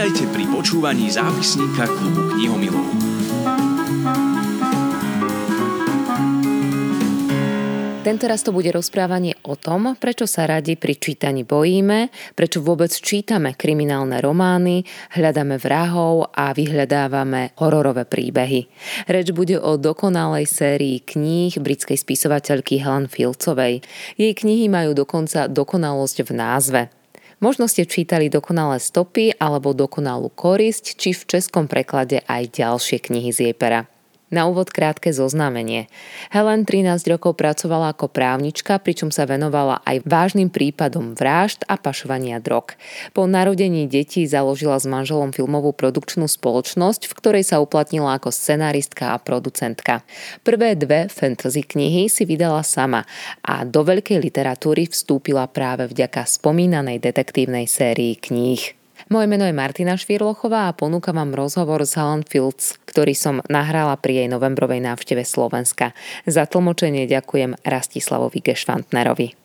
Vítajte pri počúvaní zápisníka klubu knihomilov. Tento raz to bude rozprávanie o tom, prečo sa radi pri čítaní bojíme, prečo vôbec čítame kriminálne romány, hľadáme vrahov a vyhľadávame hororové príbehy. Reč bude o dokonalej sérii kníh britskej spisovateľky Helen Filcovej. Jej knihy majú dokonca dokonalosť v názve. Možno ste čítali dokonalé stopy alebo dokonalú korisť, či v českom preklade aj ďalšie knihy z jej pera. Na úvod krátke zoznámenie. Helen 13 rokov pracovala ako právnička, pričom sa venovala aj vážnym prípadom vražd a pašovania drog. Po narodení detí založila s manželom filmovú produkčnú spoločnosť, v ktorej sa uplatnila ako scenaristka a producentka. Prvé dve fantasy knihy si vydala sama a do veľkej literatúry vstúpila práve vďaka spomínanej detektívnej sérii kníh. Moje meno je Martina Švirlochová a ponúkam vám rozhovor s Helen Fields, ktorý som nahrala pri jej novembrovej návšteve Slovenska. Za tlmočenie ďakujem Rastislavovi Gešvantnerovi.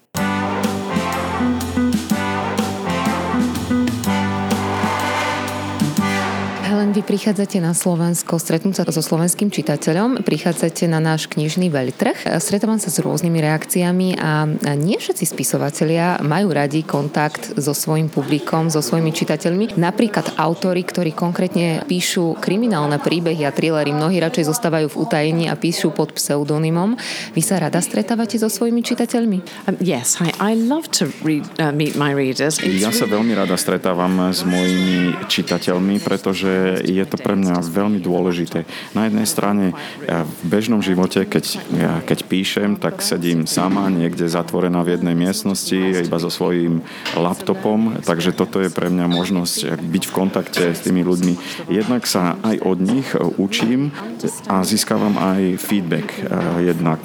Vy prichádzate na Slovensko stretnúť sa so slovenským čitateľom, prichádzate na náš knižný veľtrh, stretávam sa s rôznymi reakciami a nie všetci spisovatelia majú radi kontakt so svojím publikom, so svojimi čitateľmi. Napríklad autory, ktorí konkrétne píšu kriminálne príbehy a thrillery, mnohí radšej zostávajú v utajení a píšu pod pseudonymom. Vy sa rada stretávate so svojimi čitateľmi? Um, yes, I, I love to read, uh, meet my readers. It's ja sa veľmi rada stretávam s mojimi čitateľmi, pretože je to pre mňa veľmi dôležité. Na jednej strane v bežnom živote, keď, keď píšem, tak sedím sama niekde zatvorená v jednej miestnosti iba so svojím laptopom, takže toto je pre mňa možnosť byť v kontakte s tými ľuďmi. Jednak sa aj od nich učím a získavam aj feedback jednak,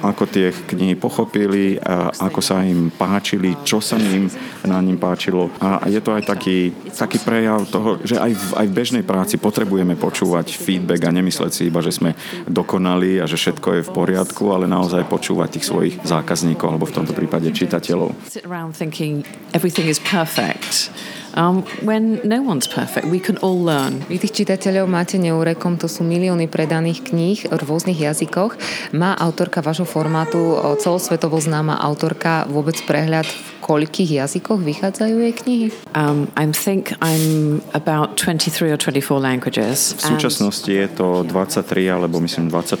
ako tie knihy pochopili, ako sa im páčili, čo sa im na ním páčilo. A je to aj taký, taký prejav toho, že aj v, aj v bežnej bežnej práci potrebujeme počúvať feedback a nemysleť si iba, že sme dokonali a že všetko je v poriadku, ale naozaj počúvať tých svojich zákazníkov alebo v tomto prípade čitateľov. Um, when no one's perfect, we can all learn. Vy tých čitateľov máte neurekom, to sú milióny predaných kníh v rôznych jazykoch. Má autorka vášho formátu, celosvetovo známa autorka, vôbec prehľad v koľkých jazykoch vychádzajú jej knihy? Um, I think I'm about 23 or 24 languages. V súčasnosti je to 23 alebo myslím 24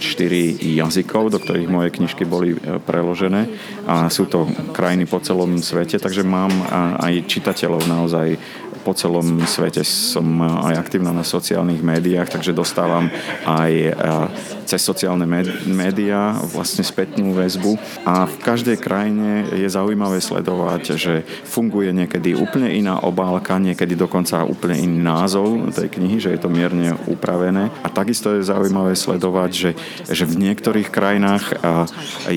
jazykov, do ktorých moje knižky boli e, preložené a sú to krajiny po celom svete, takže mám aj čitateľov naozaj po celom svete som aj aktívna na sociálnych médiách, takže dostávam aj e, cez sociálne médiá vlastne spätnú väzbu. A v každej krajine je zaujímavé sledovať, že funguje niekedy úplne iná obálka, niekedy dokonca úplne iný názov tej knihy, že je to mierne upravené. A takisto je zaujímavé sledovať, že, že v niektorých krajinách e,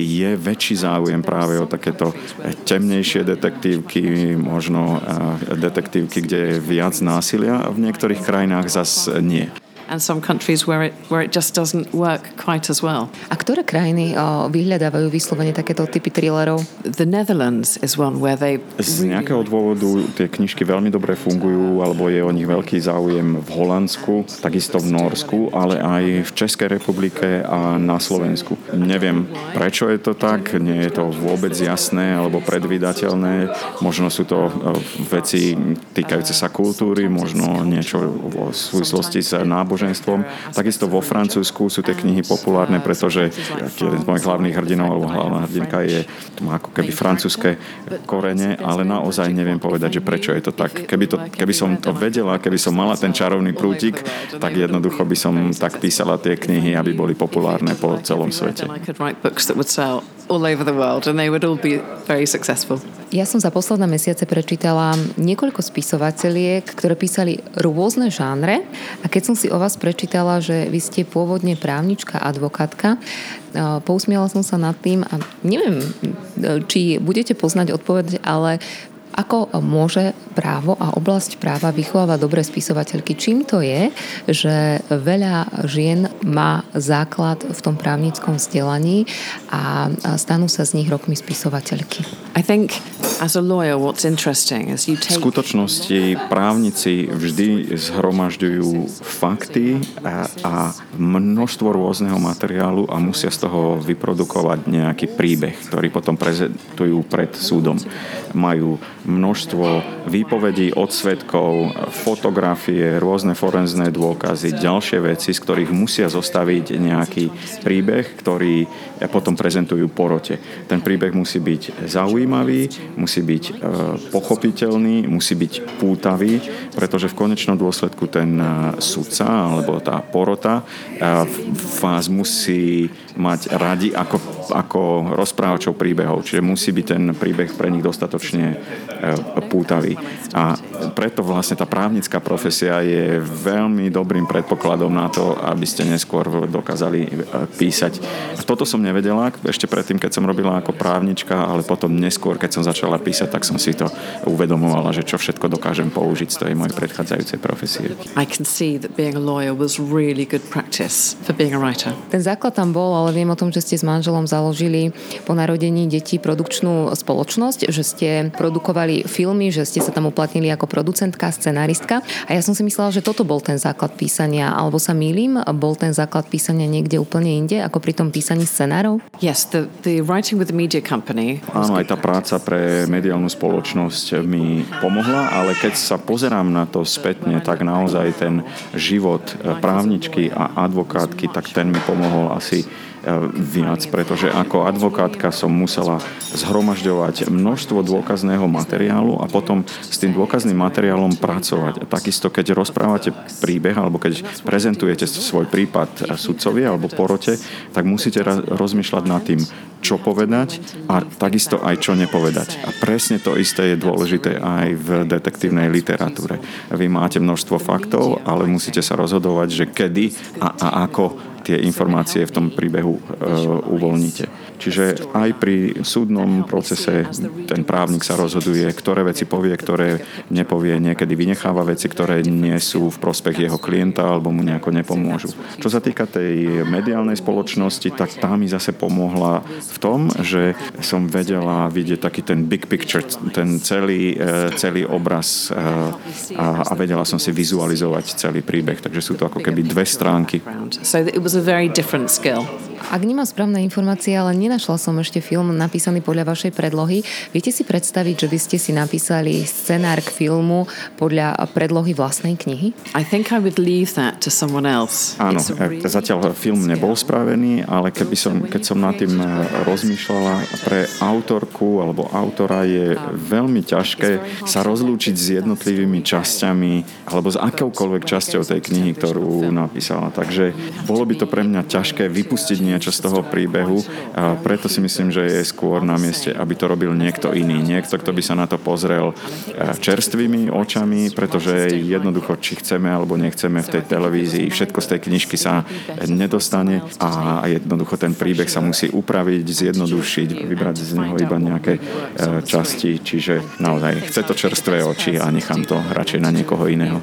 je väčší záujem práve o takéto temnejšie detektívky, možno e, detektívky, kde viac násilia a v niektorých krajinách zas nie and some countries where it, where it just doesn't work quite as well. A ktoré krajiny o, vyhľadávajú vyslovene takéto typy thrillerov? The Netherlands is one where they Z nejakého dôvodu tie knižky veľmi dobre fungujú, alebo je o nich veľký záujem v Holandsku, takisto v Norsku, ale aj v Českej republike a na Slovensku. Neviem, prečo je to tak, nie je to vôbec jasné alebo predvydateľné. Možno sú to veci týkajúce sa kultúry, možno niečo v súvislosti s náboženstvom náboženstvom. Takisto vo Francúzsku sú tie knihy populárne, pretože jeden z mojich hlavných hrdinov alebo hlavná hrdinka je, má ako keby francúzske korene, ale naozaj neviem povedať, že prečo je to tak. Keby, to, keby som to vedela, keby som mala ten čarovný prútik, tak jednoducho by som tak písala tie knihy, aby boli populárne po celom svete all over the world and they would all be very successful. Ja som za posledné mesiace prečítala niekoľko spisovateľiek, ktoré písali rôzne žánre a keď som si o vás prečítala, že vy ste pôvodne právnička, advokátka, pousmiala som sa nad tým a neviem, či budete poznať odpoveď, ale ako môže právo a oblasť práva vychovávať dobré spisovateľky? Čím to je, že veľa žien má základ v tom právnickom vzdelaní a stanú sa z nich rokmi spisovateľky? I think V skutočnosti právnici vždy zhromažďujú fakty a, a množstvo rôzneho materiálu a musia z toho vyprodukovať nejaký príbeh, ktorý potom prezentujú pred súdom. Majú množstvo výpovedí od svetkov, fotografie, rôzne forenzné dôkazy, ďalšie veci, z ktorých musia zostaviť nejaký príbeh, ktorý potom prezentujú porote. Ten príbeh musí byť zaujímavý, musí byť e, pochopiteľný, musí byť pútavý, pretože v konečnom dôsledku ten e, sudca alebo tá porota e, vás musí mať radi ako, ako rozprávačov príbehov. Čiže musí byť ten príbeh pre nich dostatočne pútavý. A preto vlastne tá právnická profesia je veľmi dobrým predpokladom na to, aby ste neskôr dokázali písať. Toto som nevedela ešte predtým, keď som robila ako právnička, ale potom neskôr, keď som začala písať, tak som si to uvedomovala, že čo všetko dokážem použiť z tej mojej predchádzajúcej profesie. I can see that being a lawyer was really good practice for being a writer. Ten základ tam bol, ale viem o tom, že ste s manželom založili po narodení detí produkčnú spoločnosť, že ste produkovali filmy, že ste sa tam uplatnili ako producentka, scenaristka. A ja som si myslela, že toto bol ten základ písania, alebo sa mýlim, bol ten základ písania niekde úplne inde, ako pri tom písaní scenárov? Yes, the, the writing with the media company. Áno, aj tá práca pre mediálnu spoločnosť mi pomohla, ale keď sa pozerám na to spätne, tak naozaj ten život právničky a advokátky, tak ten mi pomohol asi viac, pretože ako advokátka som musela zhromažďovať množstvo dôkazného materiálu a potom s tým dôkazným materiálom pracovať. Takisto, keď rozprávate príbeh alebo keď prezentujete svoj prípad sudcovi alebo porote, tak musíte rozmýšľať nad tým, čo povedať a takisto aj čo nepovedať. A presne to isté je dôležité aj v detektívnej literatúre. Vy máte množstvo faktov, ale musíte sa rozhodovať, že kedy a, a ako tie informácie v tom príbehu e, uvoľníte. Čiže aj pri súdnom procese ten právnik sa rozhoduje, ktoré veci povie, ktoré nepovie, niekedy vynecháva veci, ktoré nie sú v prospech jeho klienta alebo mu nejako nepomôžu. Čo sa týka tej mediálnej spoločnosti, tak tá mi zase pomohla v tom, že som vedela vidieť taký ten big picture, ten celý, e, celý obraz e, a, a vedela som si vizualizovať celý príbeh. Takže sú to ako keby dve stránky. So it was a very different skill. Ak nemám správne informácie, ale nenašla som ešte film napísaný podľa vašej predlohy. Viete si predstaviť, že by ste si napísali scenár k filmu podľa predlohy vlastnej knihy? I think I would leave that to someone else. Áno, really zatiaľ film nebol spravený, ale keby som, keď som nad tým eh, rozmýšľala, pre autorku alebo autora je veľmi ťažké sa rozlúčiť s jednotlivými časťami alebo s akoukoľvek časťou tej knihy, ktorú napísala. Takže bolo by to pre mňa ťažké vypustiť niečo z toho príbehu a preto si myslím, že je skôr na mieste, aby to robil niekto iný. Niekto, kto by sa na to pozrel e, čerstvými očami, pretože jednoducho, či chceme alebo nechceme v tej televízii, všetko z tej knižky sa nedostane a jednoducho ten príbeh sa musí upraviť, zjednodušiť, vybrať z neho iba nejaké e, časti, čiže naozaj chce to čerstvé oči a nechám to radšej na niekoho iného.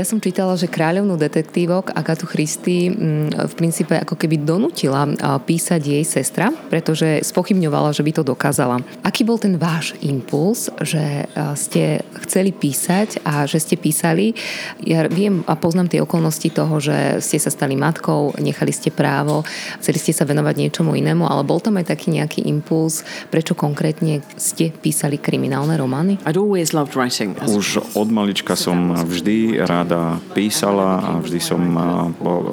And som čítala, že kráľovnú detektívok Agatu Christy v princípe ako keby donutila písať jej sestra, pretože spochybňovala, že by to dokázala. Aký bol ten váš impuls, že ste chceli písať a že ste písali? Ja viem a poznám tie okolnosti toho, že ste sa stali matkou, nechali ste právo, chceli ste sa venovať niečomu inému, ale bol tam aj taký nejaký impuls, prečo konkrétne ste písali kriminálne romány? Už od malička som vždy rada písala a vždy som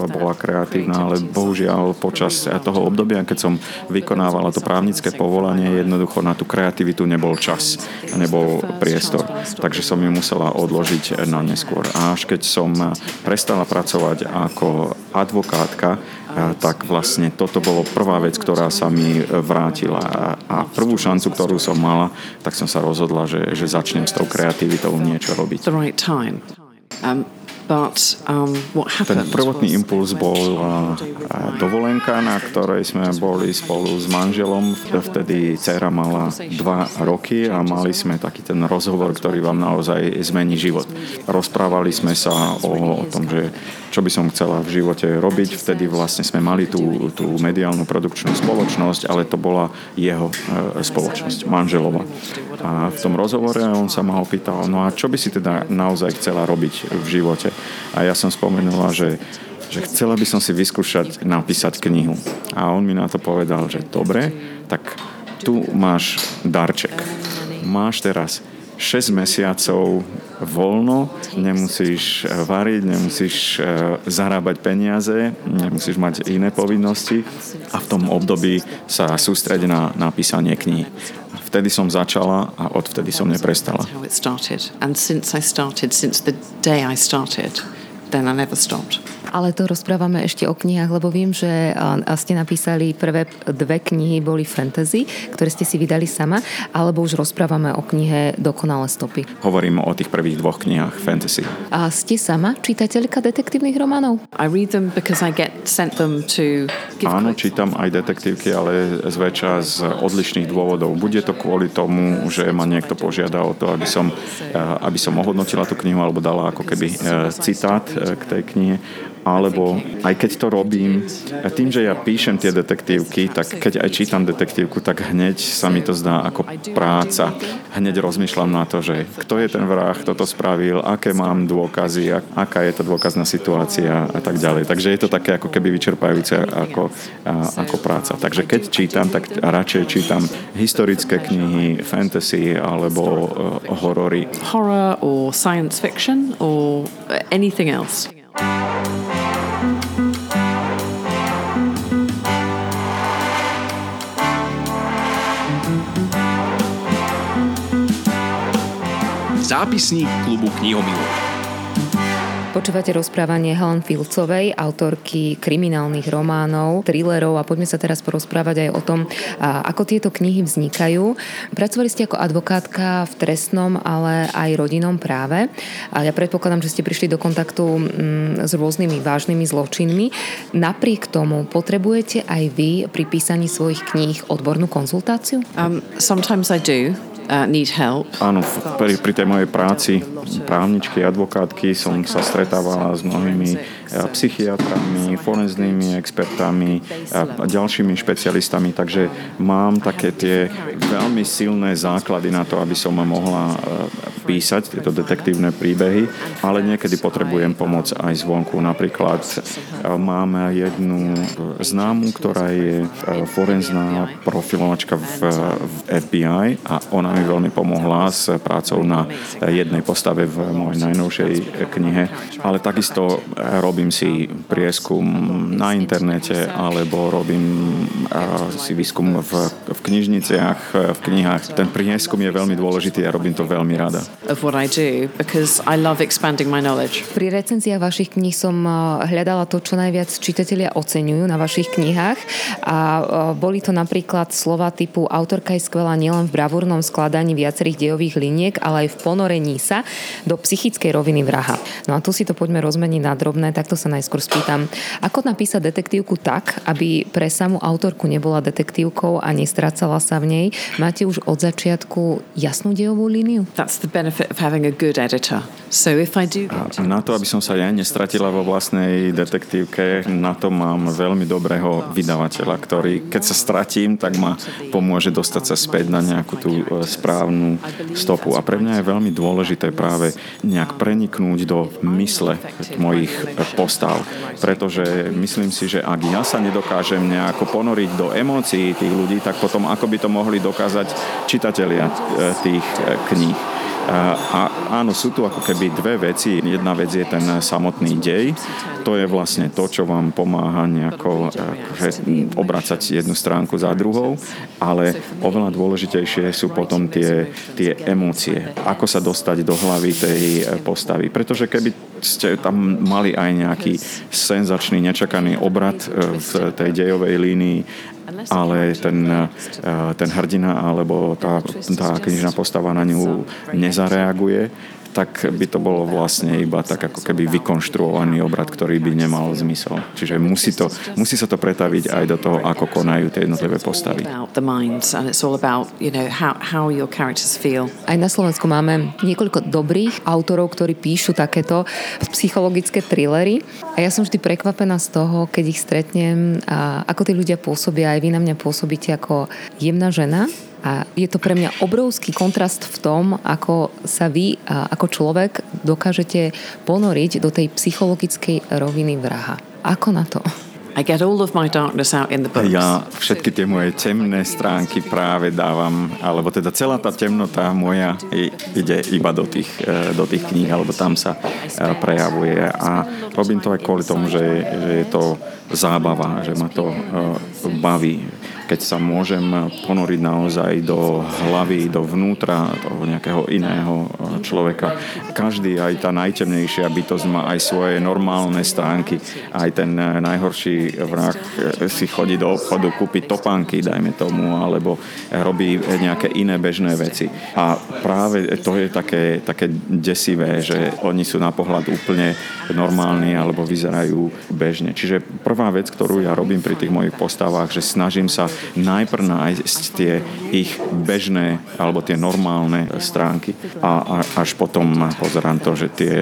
bola kreatívna, ale bohužiaľ počas toho obdobia, keď som vykonávala to právnické povolanie, jednoducho na tú kreativitu nebol čas nebol priestor. Takže som ju musela odložiť na neskôr. A až keď som prestala pracovať ako advokátka, tak vlastne toto bolo prvá vec, ktorá sa mi vrátila. A prvú šancu, ktorú som mala, tak som sa rozhodla, že, že začnem s tou kreativitou niečo robiť. Um, Ten prvotný impuls bol a dovolenka, na ktorej sme boli spolu s manželom. Vtedy dcera mala dva roky a mali sme taký ten rozhovor, ktorý vám naozaj zmení život. Rozprávali sme sa o, o tom, že čo by som chcela v živote robiť. Vtedy vlastne sme mali tú, tú mediálnu produkčnú spoločnosť, ale to bola jeho e, spoločnosť, manželova. A v tom rozhovore on sa ma opýtal, no a čo by si teda naozaj chcela robiť v živote? A ja som spomenula, že že chcela by som si vyskúšať napísať knihu. A on mi na to povedal, že dobre, tak tu máš darček. Máš teraz 6 mesiacov voľno, nemusíš variť, nemusíš e, zarábať peniaze, nemusíš mať iné povinnosti a v tom období sa sústrediť na napísanie kníh. Vtedy som začala a odvtedy som neprestala. started, then I never stopped. Ale to rozprávame ešte o knihách, lebo viem, že ste napísali prvé dve knihy boli fantasy, ktoré ste si vydali sama, alebo už rozprávame o knihe Dokonalé stopy. Hovorím o tých prvých dvoch knihách fantasy. A ste sama čitateľka detektívnych románov? I read them because I get sent them to give Áno, čítam aj detektívky, ale zväčša z odlišných dôvodov. Bude to kvôli tomu, že ma niekto požiada o to, aby som, eh, aby som ohodnotila tú knihu alebo dala ako keby eh, citát eh, k tej knihe alebo aj keď to robím, tým, že ja píšem tie detektívky, tak keď aj čítam detektívku, tak hneď sa mi to zdá ako práca. Hneď rozmýšľam na to, že kto je ten vrah, kto to spravil, aké mám dôkazy, ak- aká je to dôkazná situácia a tak ďalej. Takže je to také ako keby vyčerpajúce ako, a, ako práca. Takže keď čítam, tak radšej čítam historické knihy, fantasy alebo uh, horory. horror or science fiction or anything else. Zápisník klubu knihomilov. Počúvate rozprávanie Helen Filcovej, autorky kriminálnych románov, thrillerov a poďme sa teraz porozprávať aj o tom, ako tieto knihy vznikajú. Pracovali ste ako advokátka v trestnom, ale aj rodinnom práve. A ja predpokladám, že ste prišli do kontaktu mm, s rôznymi vážnymi zločinmi. Napriek tomu potrebujete aj vy pri písaní svojich kníh odbornú konzultáciu? Um, sometimes I do need help. Áno, pri, pri tej mojej práci právničky, advokátky som sa stretávala s mnohými psychiatrami, forenznými expertami a ďalšími špecialistami, takže mám také tie veľmi silné základy na to, aby som mohla eh, písať tieto detektívne príbehy, ale niekedy potrebujem pomoc aj zvonku. Napríklad eh, mám jednu známu, ktorá je eh, forenzná profilovačka v FBI a ona mi veľmi pomohla s prácou na jednej postave v mojej najnovšej knihe. Ale takisto robím si prieskum na internete alebo robím si výskum v, v knižniciach, v knihách. Ten prieskum je veľmi dôležitý a robím to veľmi rada. Pri recenziách vašich kníh som eh, hľadala to, čo najviac čitatelia oceňujú na vašich knihách a eh, boli to napríklad slova typu autorka je skvelá nielen v bravúrnom skladaní viacerých dejových liniek, ale aj v ponorení sa do psychickej roviny vraha. No a tu si to poďme rozmeniť na drobné, takto sa najskôr spýtam. Ako napísať detektívku tak, aby pre samú autorku nebola detektívkou a nestrácala sa v nej? Máte už od začiatku jasnú dejovú líniu? That's the benefit of having a good editor. So if I do A na to, aby som sa ja nestratila vo vlastnej detektívke, na to mám veľmi dobrého vydavateľa, ktorý, keď sa stratím, tak ma pomôže dostať sa späť na nejakú tú e, správnu stopu. A pre mňa je veľmi dôležité práve nejak preniknúť do mysle mojich postav. Pretože myslím si, že ak ja sa nedokážem nejako ponoriť do emócií tých ľudí, tak potom ako by to mohli dokázať čitatelia e, tých e, kníh. A áno, sú tu ako keby dve veci. Jedna vec je ten samotný dej. To je vlastne to, čo vám pomáha nejako akože, obracať jednu stránku za druhou, ale oveľa dôležitejšie sú potom tie, tie emócie. Ako sa dostať do hlavy tej e, postavy. Pretože keby ste tam mali aj nejaký senzačný, nečakaný obrad e, v tej dejovej línii, ale ten, eh, ten hrdina alebo tá, tá knižná postava na ňu nezareaguje, tak by to bolo vlastne iba tak ako keby vykonštruovaný obrad, ktorý by nemal zmysel. Čiže musí, to, musí sa to pretaviť aj do toho, ako konajú tie jednotlivé postavy. Aj na Slovensku máme niekoľko dobrých autorov, ktorí píšu takéto psychologické thrillery a ja som vždy prekvapená z toho, keď ich stretnem a ako tí ľudia pôsobia, aj vy na mňa pôsobíte ako jemná žena, a je to pre mňa obrovský kontrast v tom, ako sa vy ako človek dokážete ponoriť do tej psychologickej roviny vraha. Ako na to? I get all of my darkness out in the books. Ja všetky tie moje temné stránky práve dávam, alebo teda celá tá temnota moja ide iba do tých, e, do tých kníh, alebo tam sa e, prejavuje. A robím to aj kvôli tomu, že, že je to zábava, že ma to e, baví keď sa môžem ponoriť naozaj do hlavy, do vnútra toho nejakého iného eh, človeka. Každý, aj tá najtemnejšia bytosť má aj svoje normálne stránky. Aj ten eh, najhorší vrah eh, si chodí do obchodu kúpiť topánky, dajme tomu, alebo robí nejaké iné bežné veci. A práve to je také, také desivé, že oni sú na pohľad úplne normálni alebo vyzerajú bežne. Čiže prvá vec, ktorú ja robím pri tých mojich postavách, že snažím sa najprv nájsť tie ich bežné alebo tie normálne stránky a, a až potom pozerám to, že tie,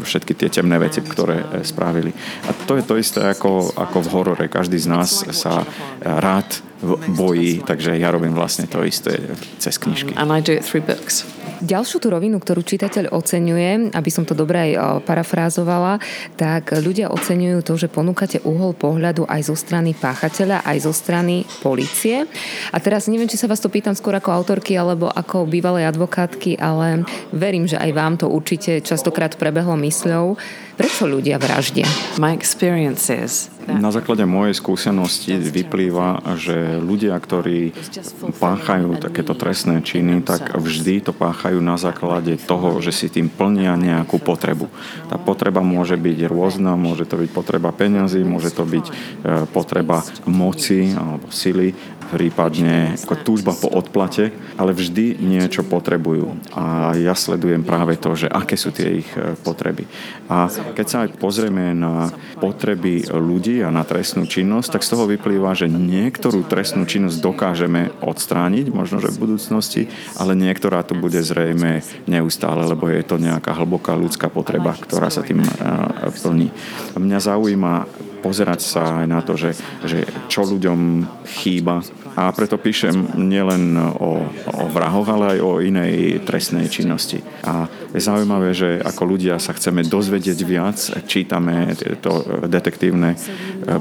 všetky tie temné veci, ktoré spravili. A to je to isté ako, ako v horore. Každý z nás sa rád bojí, takže ja robím vlastne to isté cez knižky. And I do it through books. Ďalšiu tú rovinu, ktorú čitateľ oceňuje, aby som to dobre aj parafrázovala, tak ľudia oceňujú to, že ponúkate uhol pohľadu aj zo strany páchateľa, aj zo strany policie. A teraz neviem, či sa vás to pýtam skôr ako autorky alebo ako bývalej advokátky, ale verím, že aj vám to určite častokrát prebehlo mysľou. Prečo ľudia vraždia? My experiences na základe mojej skúsenosti vyplýva, že ľudia, ktorí páchajú takéto trestné činy, tak vždy to páchajú na základe toho, že si tým plnia nejakú potrebu. Tá potreba môže byť rôzna, môže to byť potreba peňazí, môže to byť e, potreba moci alebo sily, prípadne ako túžba po odplate, ale vždy niečo potrebujú. A ja sledujem práve to, že aké sú tie ich e, potreby. A keď sa aj pozrieme na potreby ľudí a na trestnú činnosť, tak z toho vyplýva, že niektorú trestnú činnosť dokážeme odstrániť, možno že v budúcnosti, ale niektorá tu bude zrejme neustále, lebo je to nejaká hlboká ľudská potreba, ktorá sa tým e, plní. Mňa zaujíma pozerať sa aj na to, že, že čo ľuďom chýba. A preto píšem nielen o, o vrahoch, ale aj o inej trestnej činnosti. A je zaujímavé, že ako ľudia sa chceme dozvedieť viac, čítame tieto detektívne e,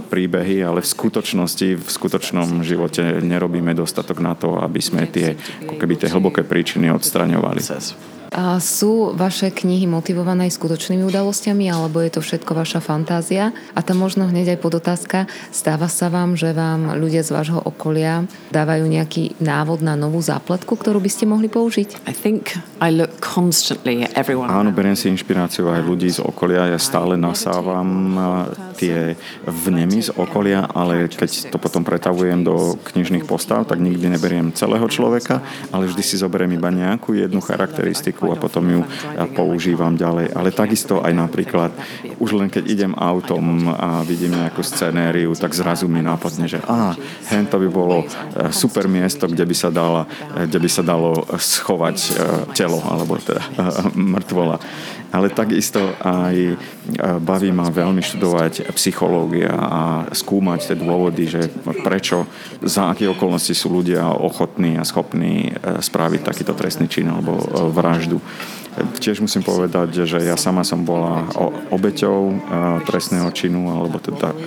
príbehy, ale v skutočnosti, v skutočnom živote nerobíme dostatok na to, aby sme tie, ako keby tie hlboké príčiny odstraňovali. A sú vaše knihy motivované skutočnými udalosťami, alebo je to všetko vaša fantázia? A tam možno hneď aj podotázka, stáva sa vám, že vám ľudia z vášho okolia dávajú nejaký návod na novú zápletku, ktorú by ste mohli použiť? I think I look constantly at everyone. Áno, beriem si inšpiráciu aj ľudí z okolia. Ja stále nasávam tie vnemy z okolia, ale keď to potom pretavujem do knižných postav, tak nikdy neberiem celého človeka, ale vždy si zoberiem iba nejakú jednu charakteristiku a potom ju používam ďalej. Ale takisto aj napríklad, už len keď idem autom a vidím nejakú scenériu, tak zrazu mi nápadne, že á, hen to by bolo e, super miesto, kde by sa, dala, e, kde by sa dalo schovať e, telo, alebo teda mŕtvola ale takisto aj baví ma veľmi študovať psychológia a skúmať tie dôvody, že prečo, za aké okolnosti sú ľudia ochotní a schopní spraviť takýto trestný čin alebo vraždu. Tiež musím povedať, že ja sama som bola obeťou e, trestného činu, alebo teda e,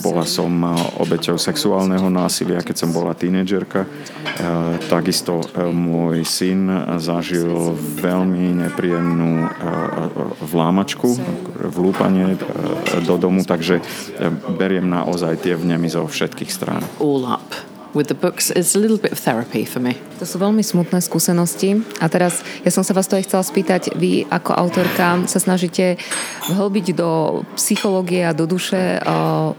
bola som obeťou sexuálneho násilia, keď som bola tínedžerka. E, takisto môj syn zažil veľmi nepríjemnú vlámačku, vlúpanie do domu, takže beriem naozaj tie vnemy zo všetkých strán. All up with the books is a little bit of therapy for me. To sú veľmi smutné skúsenosti. A teraz ja som sa vás to aj chcela spýtať, vy ako autorka sa snažíte vhlbiť do psychológie a do duše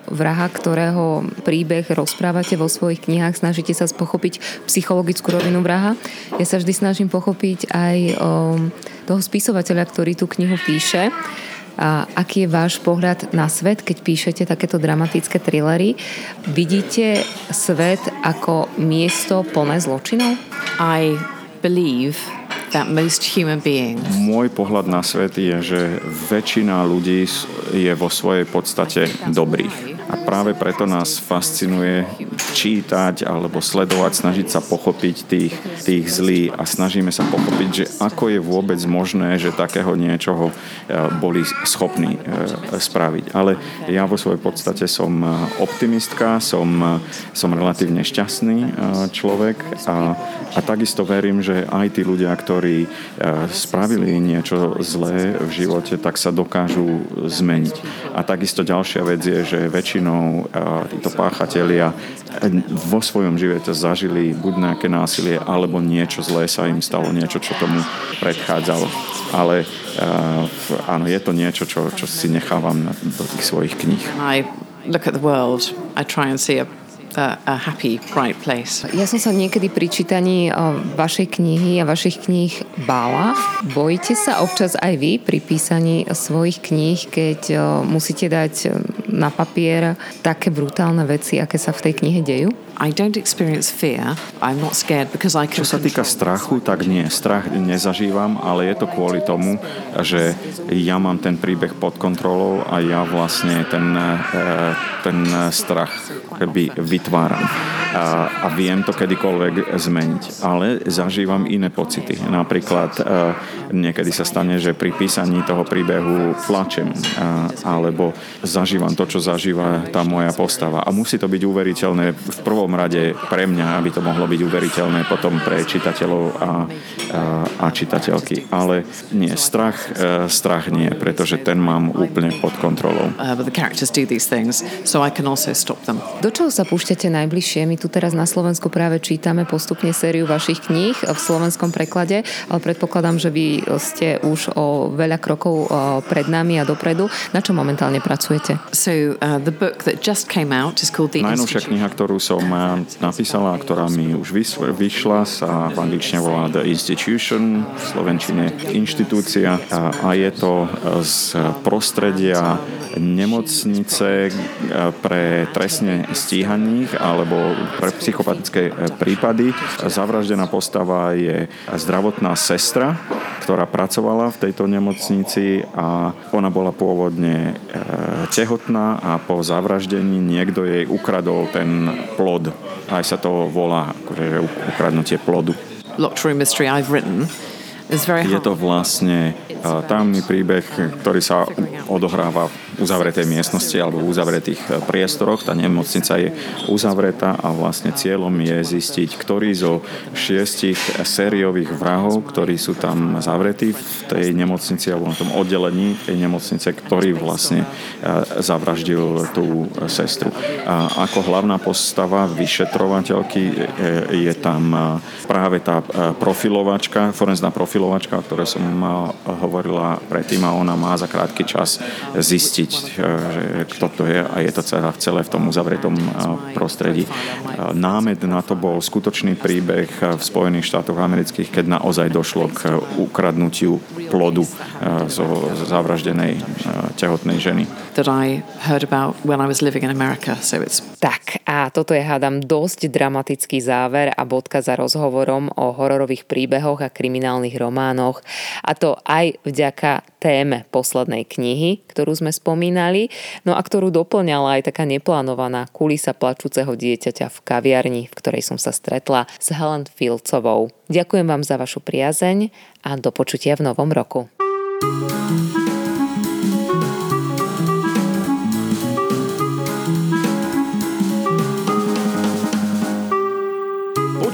vraha, ktorého príbeh rozprávate vo svojich knihách, snažíte sa pochopiť psychologickú rovinu vraha. Ja sa vždy snažím pochopiť aj toho spisovateľa, ktorý tú knihu píše. A aký je váš pohľad na svet, keď píšete takéto dramatické thrillery? Vidíte svet ako miesto plné zločinov? I believe that most human beings Môj pohľad na svet je, že väčšina ľudí je vo svojej podstate dobrých. A práve preto nás fascinuje čítať alebo sledovať, snažiť sa pochopiť tých, tých zlí a snažíme sa pochopiť, že ako je vôbec možné, že takého niečoho e, boli schopní e, spraviť. Ale ja vo svojej podstate som e, optimistka, som, som relatívne šťastný človek a, a takisto verím, že aj tí ľudia, ktorí spravili niečo zlé v živote, tak sa dokážu zmeniť. A takisto ďalšia vec je, že väčšina väčšinou títo páchatelia vo svojom živote zažili buď nejaké násilie, alebo niečo zlé sa im stalo, niečo, čo tomu predchádzalo. Ale áno, je to niečo, čo, čo si nechávam do tých svojich kníh. I look at the world, I try and see a a, happy, bright place. Ja som sa niekedy pri čítaní vašej knihy a vašich kníh bála. Bojíte sa občas aj vy pri písaní svojich kníh, keď musíte dať na papier také brutálne veci, aké sa v tej knihe dejú? I don't experience fear. I'm not scared because I can Čo sa týka strachu, tak nie. Strach nezažívam, ale je to kvôli tomu, že ja mám ten príbeh pod kontrolou a ja vlastne ten, eh, ten strach keby vytváram a, a viem to kedykoľvek zmeniť. Ale zažívam iné pocity. Napríklad e, niekedy sa stane, že pri písaní toho príbehu plačem a, alebo zažívam to, čo zažíva tá moja postava. A musí to byť uveriteľné v prvom rade pre mňa, aby to mohlo byť uveriteľné potom pre čitateľov a, a, a čitateľky. Ale nie, strach, e, strach nie, pretože ten mám úplne pod kontrolou. Uh. Do čoho sa púšťate najbližšie? My tu teraz na Slovensku práve čítame postupne sériu vašich kníh v slovenskom preklade, ale predpokladám, že vy ste už o veľa krokov pred nami a dopredu. Na čo momentálne pracujete? So, uh, the book that just came out is called The Najnovšia kniha, ktorú som uh, napísala, ktorá mi už vyšla, sa v angličtine volá The Institution, v slovenčine inštitúcia a je to uh, z prostredia nemocnice pre trestne stíhaných alebo pre psychopatické e, prípady. Zavraždená postava je zdravotná sestra, ktorá pracovala v tejto nemocnici a ona bola pôvodne e, tehotná a po zavraždení niekto jej ukradol ten plod. Aj sa to volá akože ukradnutie plodu. Mystery I've written je to vlastne tajomný príbeh, ktorý sa odohráva uzavretej miestnosti alebo v uzavretých e, priestoroch. Tá nemocnica je uzavretá a vlastne cieľom je zistiť, ktorý zo šiestich sériových vrahov, ktorí sú tam zavretí v tej nemocnici alebo na tom oddelení tej nemocnice, ktorý vlastne e, zavraždil tú sestru. A ako hlavná postava vyšetrovateľky e, je tam práve tá profilovačka, forenzná profilovačka, o ktorej som hovorila predtým a ona má za krátky čas zistiť, zistiť, e, že kto to je a je to celé v tom uzavretom e, prostredí. E, námed na to bol skutočný príbeh v Spojených štátoch amerických, keď naozaj došlo k ukradnutiu plodu zo zavraždenej tehotnej ženy. Tak a toto je, hádam, dosť dramatický záver a bodka za rozhovorom o hororových príbehoch a kriminálnych románoch. A to aj vďaka téme poslednej knihy, ktorú sme spomínali, no a ktorú doplňala aj taká neplánovaná kulisa plačúceho dieťaťa v kaviarni, v ktorej som sa stretla s Helen Filcovou. Ďakujem vám za vašu priazeň a do počutia v novom roku.